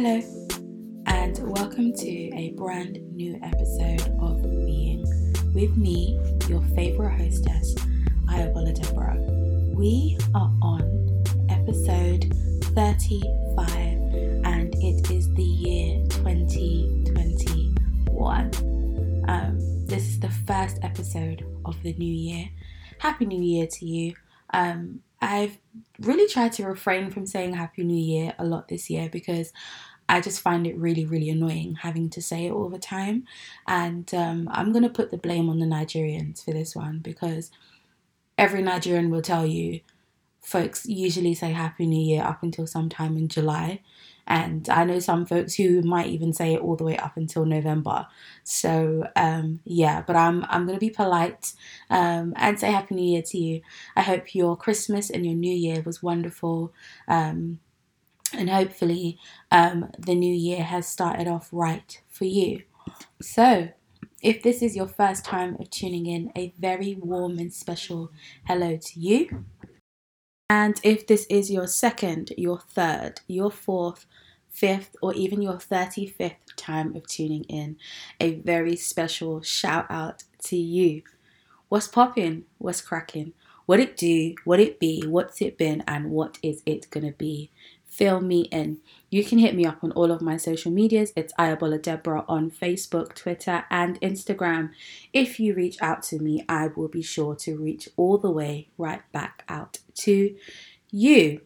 Hello, and welcome to a brand new episode of Being with me, your favorite hostess, Ayobola Deborah. We are on episode 35, and it is the year 2021. Um, this is the first episode of the new year. Happy New Year to you. Um, I've really tried to refrain from saying Happy New Year a lot this year because I just find it really, really annoying having to say it all the time. And um, I'm going to put the blame on the Nigerians for this one because every Nigerian will tell you folks usually say Happy New Year up until sometime in July. And I know some folks who might even say it all the way up until November. So um, yeah, but I'm I'm gonna be polite um, and say Happy New Year to you. I hope your Christmas and your New Year was wonderful. Um, and hopefully um, the new year has started off right for you. So, if this is your first time of tuning in, a very warm and special hello to you. And if this is your second, your third, your fourth, fifth, or even your 35th time of tuning in, a very special shout out to you. What's popping? What's cracking? What it do? What it be? What's it been? And what is it gonna be? Fill me in. You can hit me up on all of my social medias. It's Ayobola Deborah on Facebook, Twitter, and Instagram. If you reach out to me, I will be sure to reach all the way right back out to you.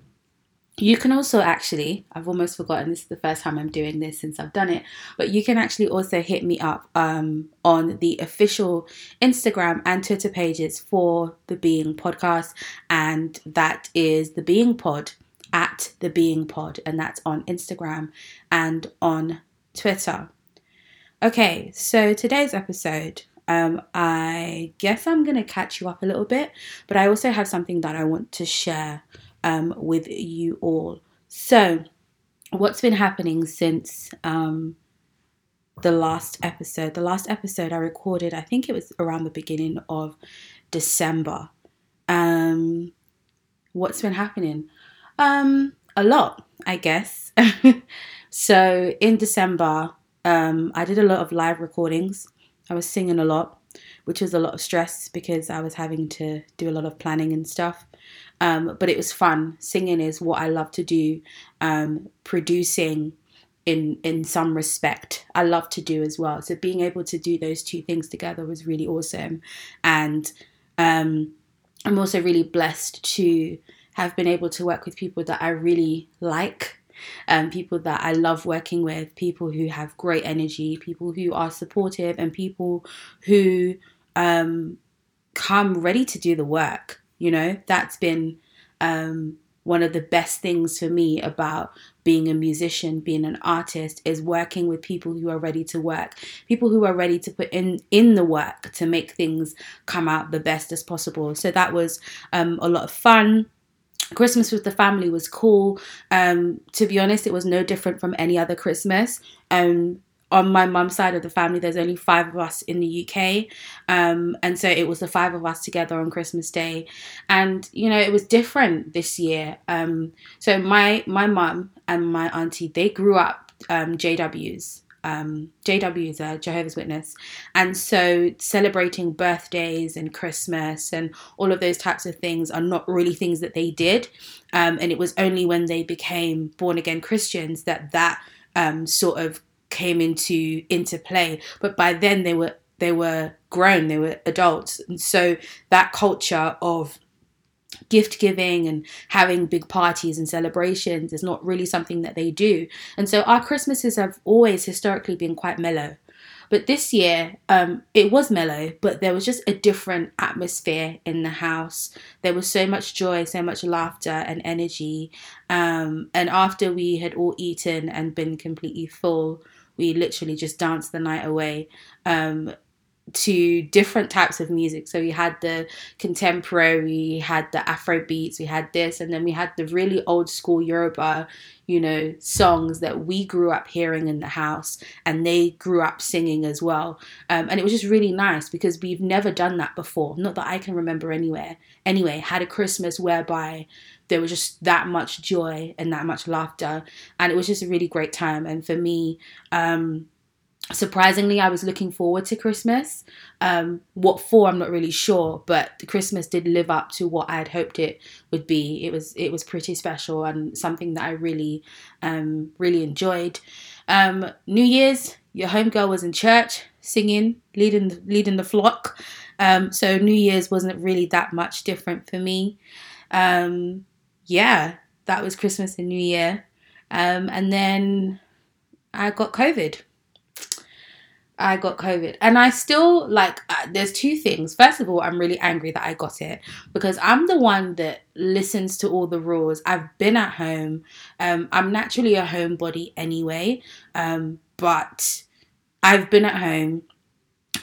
You can also actually, I've almost forgotten, this is the first time I'm doing this since I've done it, but you can actually also hit me up um, on the official Instagram and Twitter pages for the Being Podcast, and that is the Being Pod at the Being Pod, and that's on Instagram and on Twitter. Okay, so today's episode, um, I guess I'm to catch you up a little bit, but I also have something that I want to share um, with you all. So, what's been happening since um, the last episode? The last episode I recorded, I think it was around the beginning of December. Um, what's been happening? Um, a lot, I guess. so in December, um, I did a lot of live recordings. I was singing a lot, which was a lot of stress because I was having to do a lot of planning and stuff. Um, but it was fun. Singing is what I love to do. Um, producing, in in some respect, I love to do as well. So being able to do those two things together was really awesome, and um, I'm also really blessed to have been able to work with people that I really like. Um, people that I love working with, people who have great energy, people who are supportive, and people who um, come ready to do the work. You know, that's been um, one of the best things for me about being a musician, being an artist, is working with people who are ready to work, people who are ready to put in in the work to make things come out the best as possible. So that was um, a lot of fun. Christmas with the family was cool. Um, to be honest, it was no different from any other Christmas. Um, on my mum's side of the family, there's only five of us in the UK. Um, and so it was the five of us together on Christmas Day. And, you know, it was different this year. Um, so my, my mum and my auntie, they grew up um, JWs um, JW a Jehovah's Witness, and so celebrating birthdays and Christmas and all of those types of things are not really things that they did, um, and it was only when they became born again Christians that that um, sort of came into into play. But by then they were they were grown, they were adults, and so that culture of gift giving and having big parties and celebrations is not really something that they do. And so our Christmases have always historically been quite mellow. But this year, um, it was mellow, but there was just a different atmosphere in the house. There was so much joy, so much laughter and energy. Um, and after we had all eaten and been completely full, we literally just danced the night away. Um, to different types of music. So we had the contemporary, we had the Afro beats, we had this, and then we had the really old school Yoruba, you know, songs that we grew up hearing in the house, and they grew up singing as well. Um, and it was just really nice because we've never done that before. Not that I can remember anywhere. Anyway, had a Christmas whereby there was just that much joy and that much laughter, and it was just a really great time. And for me, um, surprisingly i was looking forward to christmas. Um, what for i'm not really sure but christmas did live up to what i had hoped it would be. It was it was pretty special and something that i really um, really enjoyed. Um, new year's your homegirl was in church singing leading leading the flock. Um, so new year's wasn't really that much different for me. Um, yeah that was christmas and new year. Um, and then i got covid I got COVID. And I still like, uh, there's two things. First of all, I'm really angry that I got it because I'm the one that listens to all the rules. I've been at home. Um, I'm naturally a homebody anyway. Um, but I've been at home.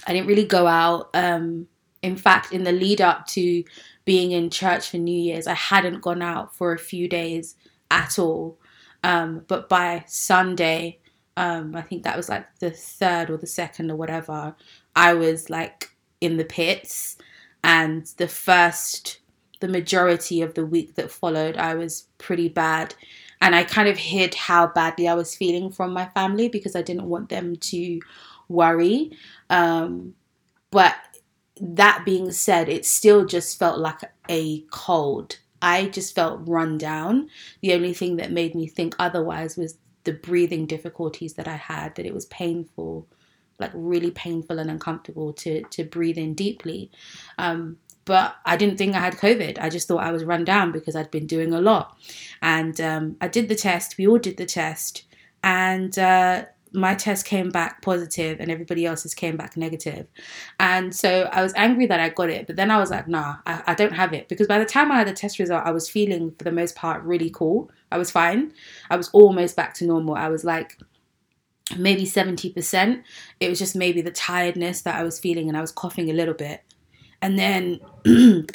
I didn't really go out. Um, in fact, in the lead up to being in church for New Year's, I hadn't gone out for a few days at all. Um, but by Sunday, um, I think that was like the third or the second or whatever, I was like in the pits. And the first, the majority of the week that followed, I was pretty bad. And I kind of hid how badly I was feeling from my family because I didn't want them to worry. Um, but that being said, it still just felt like a cold. I just felt run down. The only thing that made me think otherwise was the breathing difficulties that I had, that it was painful, like really painful and uncomfortable to to breathe in deeply. Um, but I didn't think I had COVID. I just thought I was run down because I'd been doing a lot. And um, I did the test. We all did the test, and uh, my test came back positive and everybody else's came back negative. And so I was angry that I got it, but then I was like, nah, I, I, don't have it. Because by the time I had the test result, I was feeling, for the most part, really cool. I was fine. I was almost back to normal. I was like, maybe 70%. It was just maybe the tiredness that I was feeling and I was coughing a little bit. And then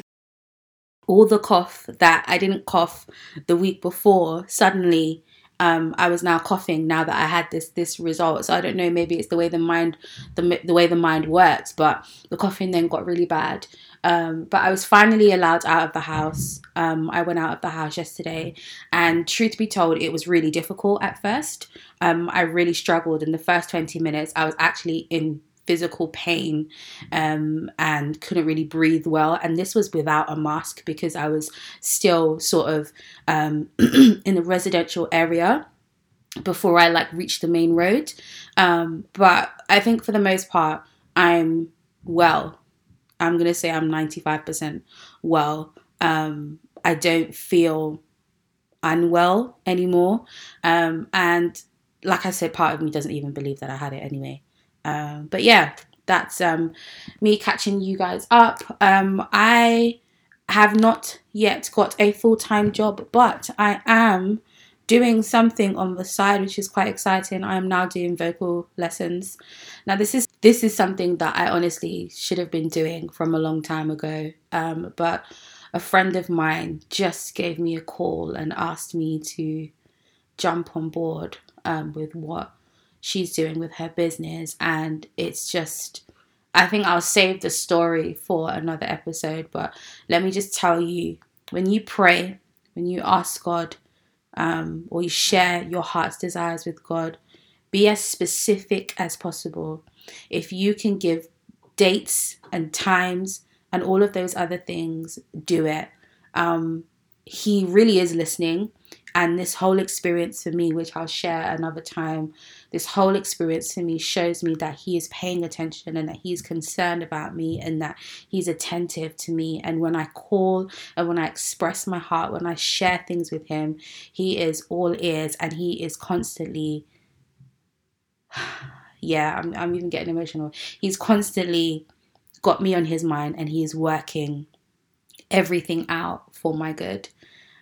all the cough that I didn't cough the week before suddenly um, I was now coughing now that I had this this result. So I don't know, maybe it's the way the mind the the way the mind works, but the coughing then got really bad. Um, but I was finally allowed out of the house. Um, I went out of the house yesterday, and truth be told, it was really difficult at first. Um, I really struggled in the first twenty minutes. I was actually in physical pain um, and couldn't really breathe well. And this was without a mask because I was still sort of um, in the residential area before I like reached the main road. Um, but I think for the most part, I'm well. I'm gonna say I'm 95% well. Um, I don't feel unwell anymore. Um, and like I said, part of me doesn't even believe that I had it anyway. Um, but yeah, that's um, me catching you guys up. Um, I have not yet got a full time job, but I am doing something on the side which is quite exciting. I am now doing vocal lessons. Now this is this is something that I honestly should have been doing from a long time ago. Um, but a friend of mine just gave me a call and asked me to jump on board um, with what she's doing with her business. And it's just, I think I'll save the story for another episode. But let me just tell you when you pray, when you ask God, um, or you share your heart's desires with God, be as specific as possible. If you can give dates and times and all of those other things, do it. Um, he really is listening. And this whole experience for me, which I'll share another time, this whole experience for me shows me that he is paying attention and that he's concerned about me and that he's attentive to me. And when I call and when I express my heart, when I share things with him, he is all ears and he is constantly. Yeah, I'm, I'm even getting emotional. He's constantly got me on his mind and he is working everything out for my good.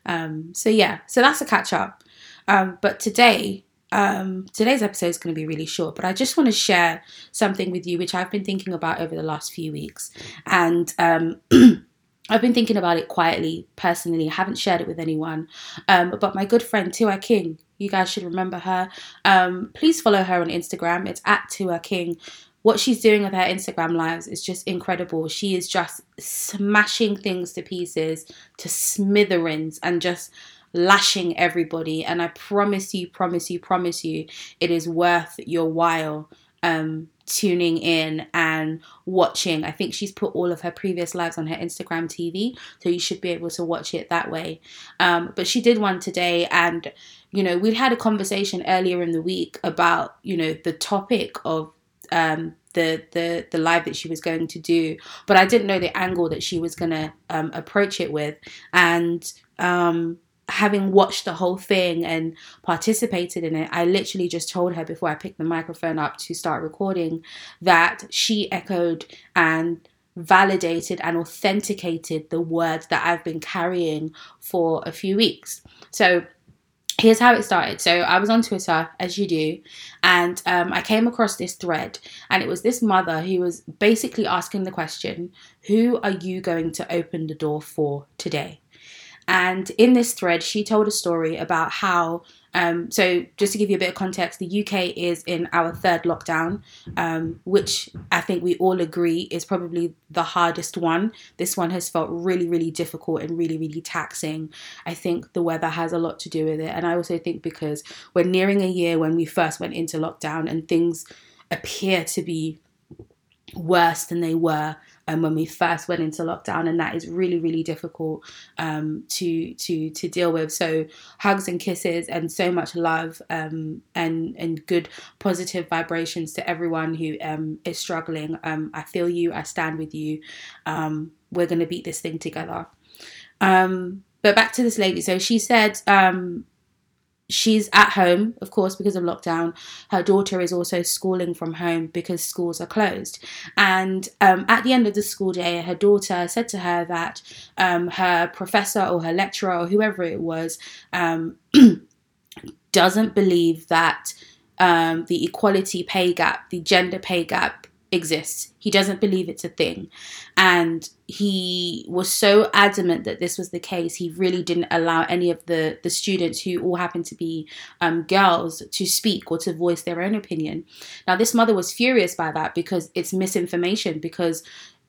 Um, so yeah, so that's a catch up. Um, but today um, today's episode is going to be really short, but I just want to share something with you which I've been thinking about over the last few weeks. And um, I've been thinking about it quietly, personally. I haven't shared it with anyone. Um, but my good friend Tiwa King, you guys should remember her. Um, please follow her on Instagram. It's at Tiwa King. What she's doing with her Instagram lives is just incredible. She is just smashing things to pieces, to smithereens, and just lashing everybody. And I promise you, promise you, promise you, it is worth your while um, tuning in and watching. I think she's put all of her previous lives on her Instagram TV, so you should be able to watch it that way. Um, but she did one today, and you know, we'd had a conversation earlier in the week about you know the topic of um, the the the live that she was going to do, but I didn't know the angle that she was going to um, approach it with, and um, having watched the whole thing and participated in it, I literally just told her before I picked the microphone up to start recording that she echoed and validated and authenticated the words that I've been carrying for a few weeks. So here's how it started. So I was on Twitter, as you do, and um, I came across this thread, and it was this mother who was basically asking the question, Who are you going to open the door for today? And in this thread, she told a story about how, um, so just to give you a bit of context, the UK is in our third lockdown, um, which I think we all agree is probably the hardest one. This one has felt really, really difficult and really, really taxing. I think the weather has a lot to do with it. And I also think because we're nearing a year when we first went into lockdown and things appear to be worse than they were um, when we first went into lockdown, and that is really really difficult um, to to to deal with. So hugs and kisses and so much love um, and and good positive vibrations to everyone who um, is struggling. Um, I feel you. I stand with you. Um, we're gonna beat this thing together. but back to this lady. So she said she's at home, of course, because of lockdown. Her daughter is also schooling from home because schools are closed. And um, at the end of the school day, her daughter said to her that um, her professor or her lecturer or whoever it was um, doesn't believe that um, the equality pay gap, the gender pay gap, exists. He doesn't believe it's a thing. And he was so adamant that this was the case, he really didn't allow any of the, the students who all happened to be um, girls to speak or to voice their own opinion. Now, this mother was furious by that because it's misinformation, because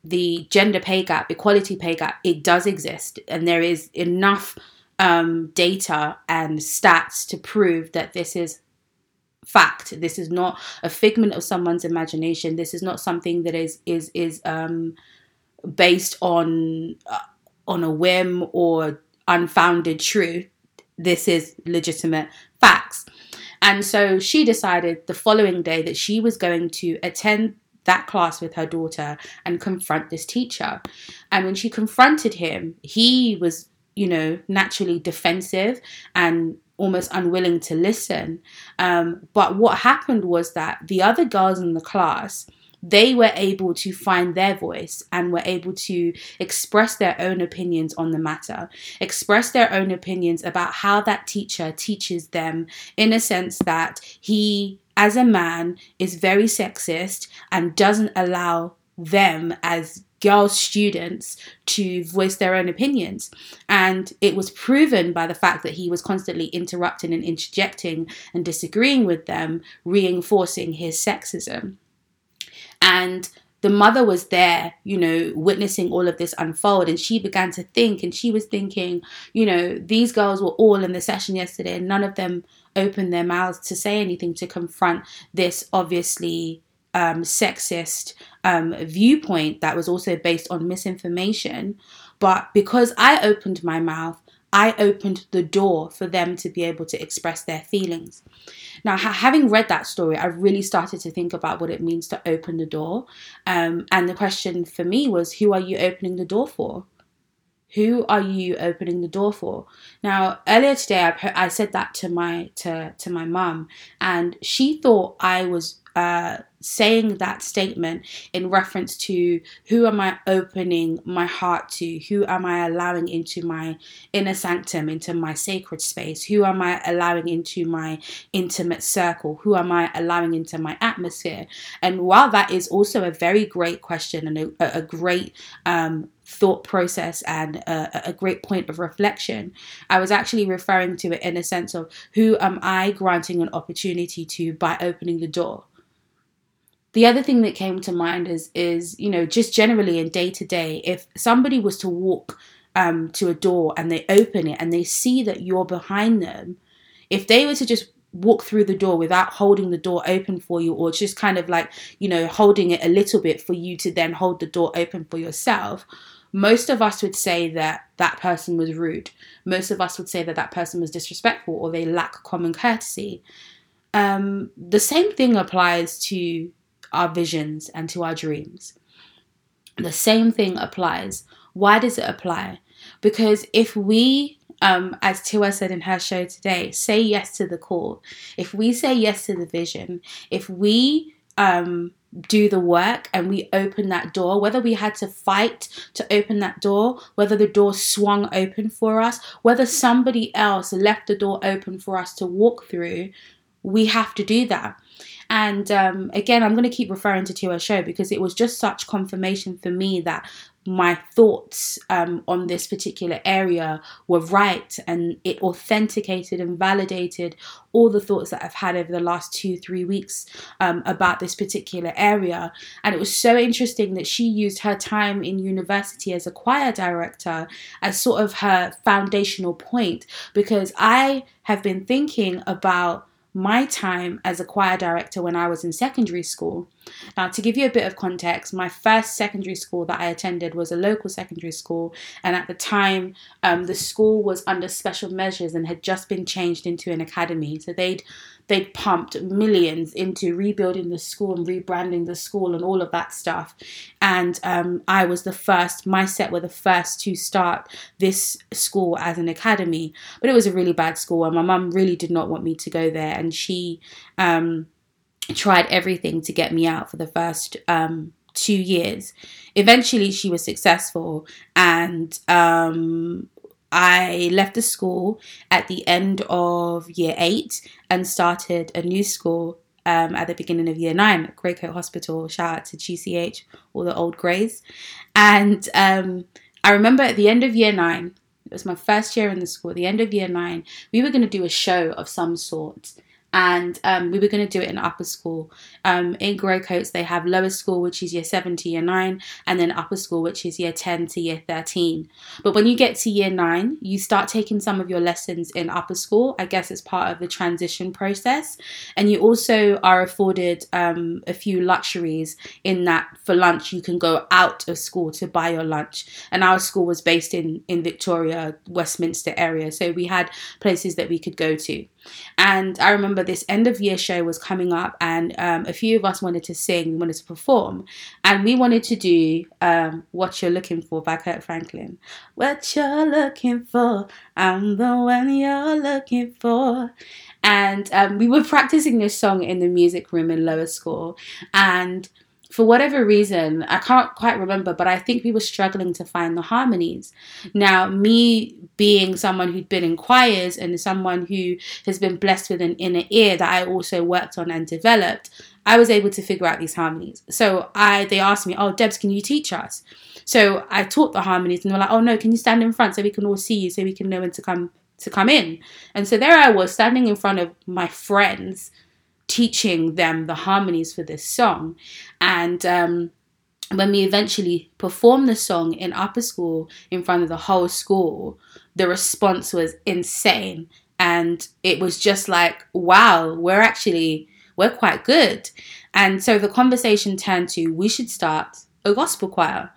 the gender pay gap, equality pay gap, it does exist. And there is enough um, data and stats to prove that this is fact. This is not a figment of someone's imagination. This is not something that is is is um based on uh, on a whim or unfounded truth. This is legitimate facts. And so she decided the following day that she was going to attend that class with her daughter and confront this teacher. And when she confronted him he was you know naturally defensive and almost unwilling to listen. Um, but what happened was that the other girls in the class, they were able to find their voice and were able to express their own opinions on the matter, express their own opinions about how that teacher teaches them in a sense that he, as a man, is very sexist and doesn't allow them as girl students to voice their own opinions. And it was proven by the fact that he was constantly interrupting and interjecting and disagreeing with them, reinforcing his sexism. And the mother was there, you know, witnessing all of this unfold, and she began to think, and she was thinking, you know, these girls were all in the session yesterday, and none of them opened their mouths to say anything to confront this obviously um, sexist um, viewpoint that was also based on misinformation. But because I opened my mouth, I opened the door for them to be able to express their feelings. Now, ha- having read that story, I really started to think about what it means to open the door. Um, and the question for me was who are you opening the door for? Who are you opening the door for now earlier today i, I said that to my to to my mum and she thought i was uh, saying that statement in reference to who am I opening my heart to? Who am I allowing into my inner sanctum, into my sacred space? Who am I allowing into my intimate circle? Who am I allowing into my atmosphere? And while that is also a very great question and a, a great um, thought process and a, a, great point of reflection. I was actually referring to it in a sense of who am I granting an opportunity to by opening the door? the other thing that came to mind is is you know just generally in day to day if somebody was to walk um, to a door and they open it and they see that you're behind them if they were to just walk through the door without holding the door open for you or just kind of like you know holding it a little bit for you to then hold the door open for yourself most of us would say that that person was rude most of us would say that that person was disrespectful or they lack common courtesy um, the same thing applies to our visions and to our dreams. The same thing applies. Why does it apply? Because if we, um, as Tiwa said in her show today, say yes to the call, if we say yes to the vision, if we um, do the work and we open that door, whether we had to fight to open that door, whether the door swung open for us, whether somebody else left the door open for us to walk through, we have to do that. And um, again, I'm going to keep referring to Tiwa show because it was just such confirmation for me that my thoughts um, on this particular area were right and it authenticated and validated all the thoughts that I've had over the last two, three weeks um, about this particular area. And it was so interesting that she used her time in university as a choir director as sort of her foundational point because I have been thinking about my time as a choir director when I was in secondary school. Now, to give you a bit of context, my first secondary school that I attended was a local secondary school, and at the time, um, the school was under special measures and had just been changed into an academy. So they'd they'd pumped millions into rebuilding the school and rebranding the school and all of that stuff. And um, I was the first, my set were the first to start this school as an academy. But it was a really bad school, and my mum really did not want me to go there. And she um, tried everything to get me out for the first um, two years. Eventually, she was successful, and um, I left the school at the end of year eight and started a new school um, at the beginning of year nine at Greycoat Hospital. Shout out to GCH, all the old greys. And um, I remember at the end of year nine, it was my first year in the school, at the end of year nine, we were going to do a show of some sort and um, we were going to do it in upper school. Um, in Greycoats, they have lower school, which is year 7 to year 9, and then upper school, which is year 10 to year 13. But when you get to year 9, you start taking some of your lessons in upper school. I guess it's part of the transition process. And you also are afforded um, a few luxuries in that for lunch, you can go out of school to buy your lunch. And our school was based in, in Victoria, Westminster area. So we had places that we could go to. And I remember this end of year show was coming up, and um, a few of us wanted to sing, wanted to perform, and we wanted to do um, What You're Looking For by Kirk Franklin. What you're looking for, I'm the one you're looking for. And um, we were practicing this song in the music room in lower school, and for whatever reason, I can't quite remember, but I think we were struggling to find the harmonies. Now, me being someone who'd been in choirs and someone who has been blessed with an inner ear that I also worked on and developed, I was able to figure out these harmonies. So I they asked me, "Oh, Debs, can you teach us?" So I taught the harmonies, and they were like, "Oh no, can you stand in front so we can all see you, so we can know when to come to come in?" And so there I was standing in front of my friends teaching them the harmonies for this song. And um, when we eventually performed the song in upper school in front of the whole school, the response was insane. And it was just like, wow, we're actually, we're quite good. And so the conversation turned to, we should start a gospel choir.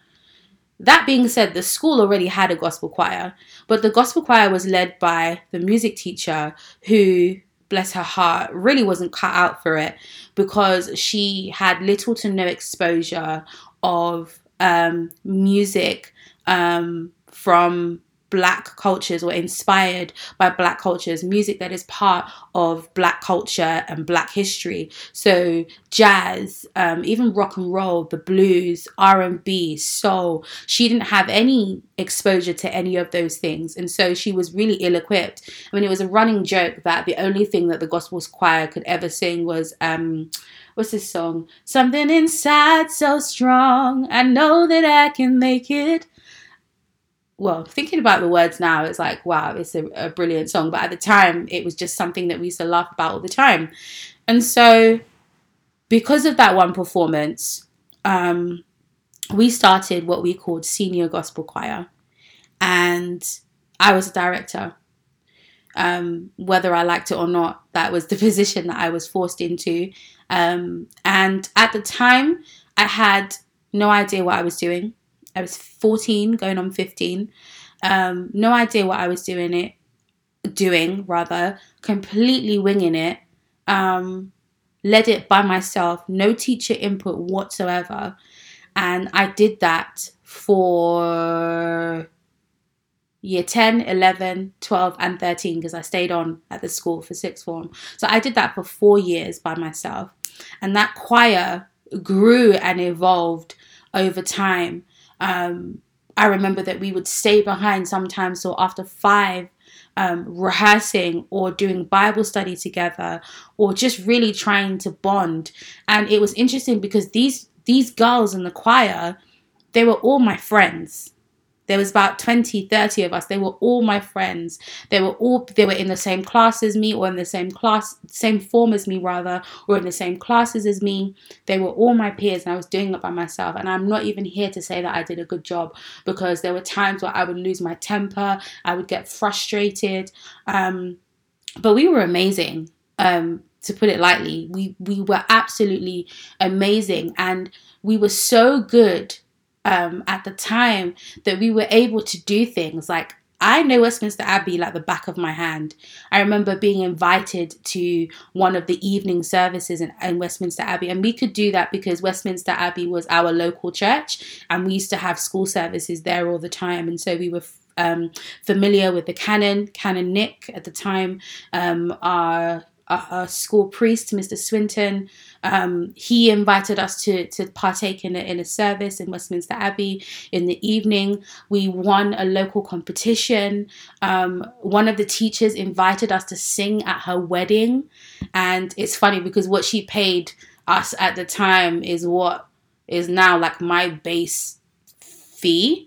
That being said, the school already had a gospel choir, but the gospel choir was led by the music teacher who bless her heart, really wasn't cut out for it because she had little to no exposure of um, music um, from black cultures or inspired by black cultures music that is part of black culture and black history. So jazz um, even rock and roll the blues r&b soul she didn't have any exposure to any of those things. And so she was really ill-equipped. I mean it was a running joke that the only thing that the gospels choir could ever sing was um, what's this song? Something inside so strong. I know that i can make it well, thinking about the words now, it's like, wow, it's a, a, brilliant song. But at the time, it was just something that we used to laugh about all the time. And so, because of that one performance, um, we started what we called Senior Gospel Choir. And I was a director. Um, whether I liked it or not, that was the position that I was forced into. Um, and at the time, I had no idea what I was doing. I was 14, going on 15. Um, no idea what I was doing it, doing rather, completely winging it. Um, led it by myself, no teacher input whatsoever. And I did that for year 10, 11, 12, and 13 because I stayed on at the school for sixth form. So I did that for four years by myself. And that choir grew and evolved over time. Um, I remember that we would stay behind sometimes, so after five, um, rehearsing or doing Bible study together, or just really trying to bond. And it was interesting because these these girls in the choir, they were all my friends. There was about 20, 30 of us. They were all my friends. They were all they were in the same class as me or in the same class same form as me rather or in the same classes as me. They were all my peers and I was doing it by myself. And I'm not even here to say that I did a good job because there were times where I would lose my temper, I would get frustrated. Um, but we were amazing. Um, to put it lightly, we we were absolutely amazing and we were so good um, at the time that we were able to do things like I know Westminster Abbey like the back of my hand. I remember being invited to one of the evening services in, in, Westminster Abbey, and we could do that because Westminster Abbey was our local church, and we used to have school services there all the time, and so we were. Um, familiar with the canon, Canon Nick at the time, um, our a, school priest, Mr. Swinton. Um, he invited us to, to partake in a, in a service in Westminster Abbey in the evening. We won a local competition. Um, one of the teachers invited us to sing at her wedding. And it's funny because what she paid us at the time is what is now like my base fee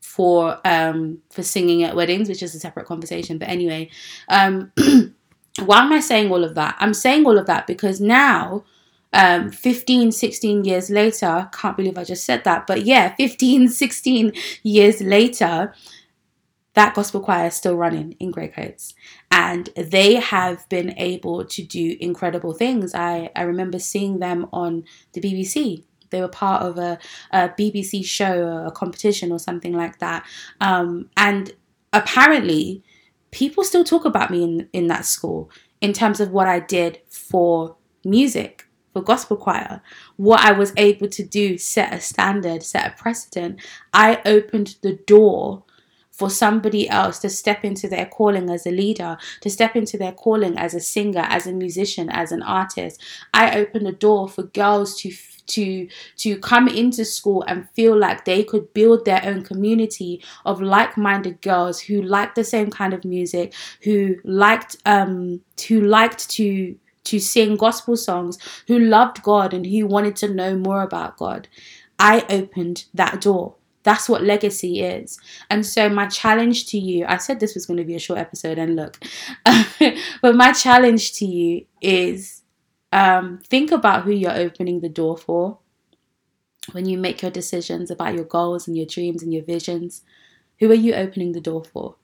for um for singing at weddings which is a separate conversation but anyway um why am I saying all of that? I'm saying all of that because now, um, 15, 16 years later, can't believe I just said that, but yeah, 15, 16 years later, that gospel choir is still running in Greycoats. And they have been able to do incredible things. I, I remember seeing them on the BBC. They were part of a, a BBC show, a competition, or something like that. Um, and apparently, people still talk about me in, in that school in terms of what I did for music, for gospel choir, what I was able to do, set a standard, set a precedent. I opened the door for somebody else to step into their calling as a leader, to step into their calling as a singer, as a musician, as an artist. I opened the door for girls to to to come into school and feel like they could build their own community of like-minded girls who liked the same kind of music, who liked um who liked to to sing gospel songs, who loved God and who wanted to know more about God. I opened that door. That's what legacy is. And so, my challenge to you I said this was going to be a short episode, and look, but my challenge to you is um, think about who you're opening the door for when you make your decisions about your goals and your dreams and your visions. Who are you opening the door for?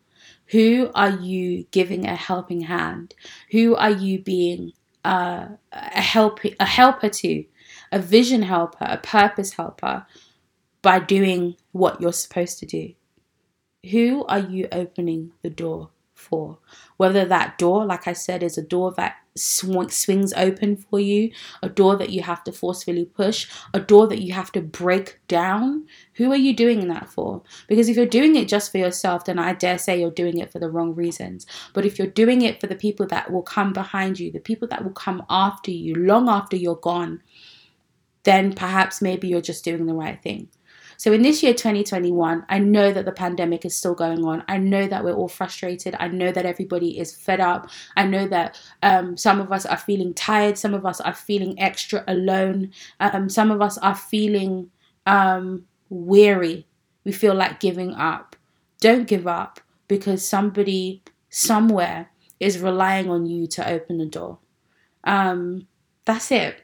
Who are you giving a helping hand? Who are you being uh, a help a helper to, a vision helper, a purpose helper, by doing what you're supposed to do? Who are you opening the door for. Whether that door, like I said, is a door that sw- swings open for you, a door that you have to forcefully push, a door that you have to break down. Who are you doing that for? Because if you're doing it just for yourself, then I dare say you're doing it for the wrong reasons. But if you're doing it for the people that will come behind you, the people that will come after you long after you're gone, then perhaps maybe you're just doing the right thing. So in this year 2021, I know that the pandemic is still going on. I know that we're all frustrated. I know that everybody is fed up. I know that um, some of us are feeling tired. Some of us are feeling extra alone. Um, some of us are feeling um, weary. We feel like giving up. Don't give up because somebody somewhere is relying on you to open the door. Um, that's it.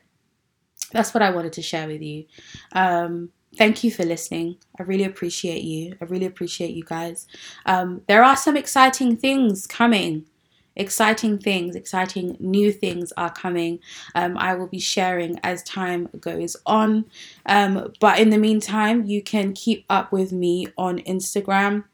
That's what I wanted to share with you. Um, thank you for listening. I really appreciate you. I really appreciate you guys. Um, there are some exciting things coming. Exciting things, exciting new things are coming. Um, I will be sharing as time goes on. Um, but in the meantime, you can keep up with me on Instagram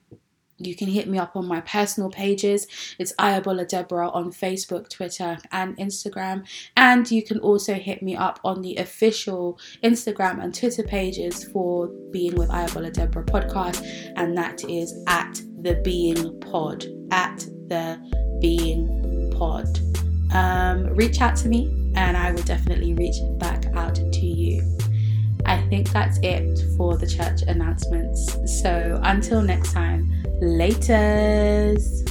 you can hit me up on my personal pages. It's Ayobola Deborah on Facebook, Twitter, and Instagram. And you can also hit me up on the official Instagram and Twitter pages for Being with Ayobola Deborah podcast. And that is at the Being Pod. At the Being Pod. Um, reach out to me and I will definitely reach back out to you. I think that's it for the church announcements. So until next time, laters.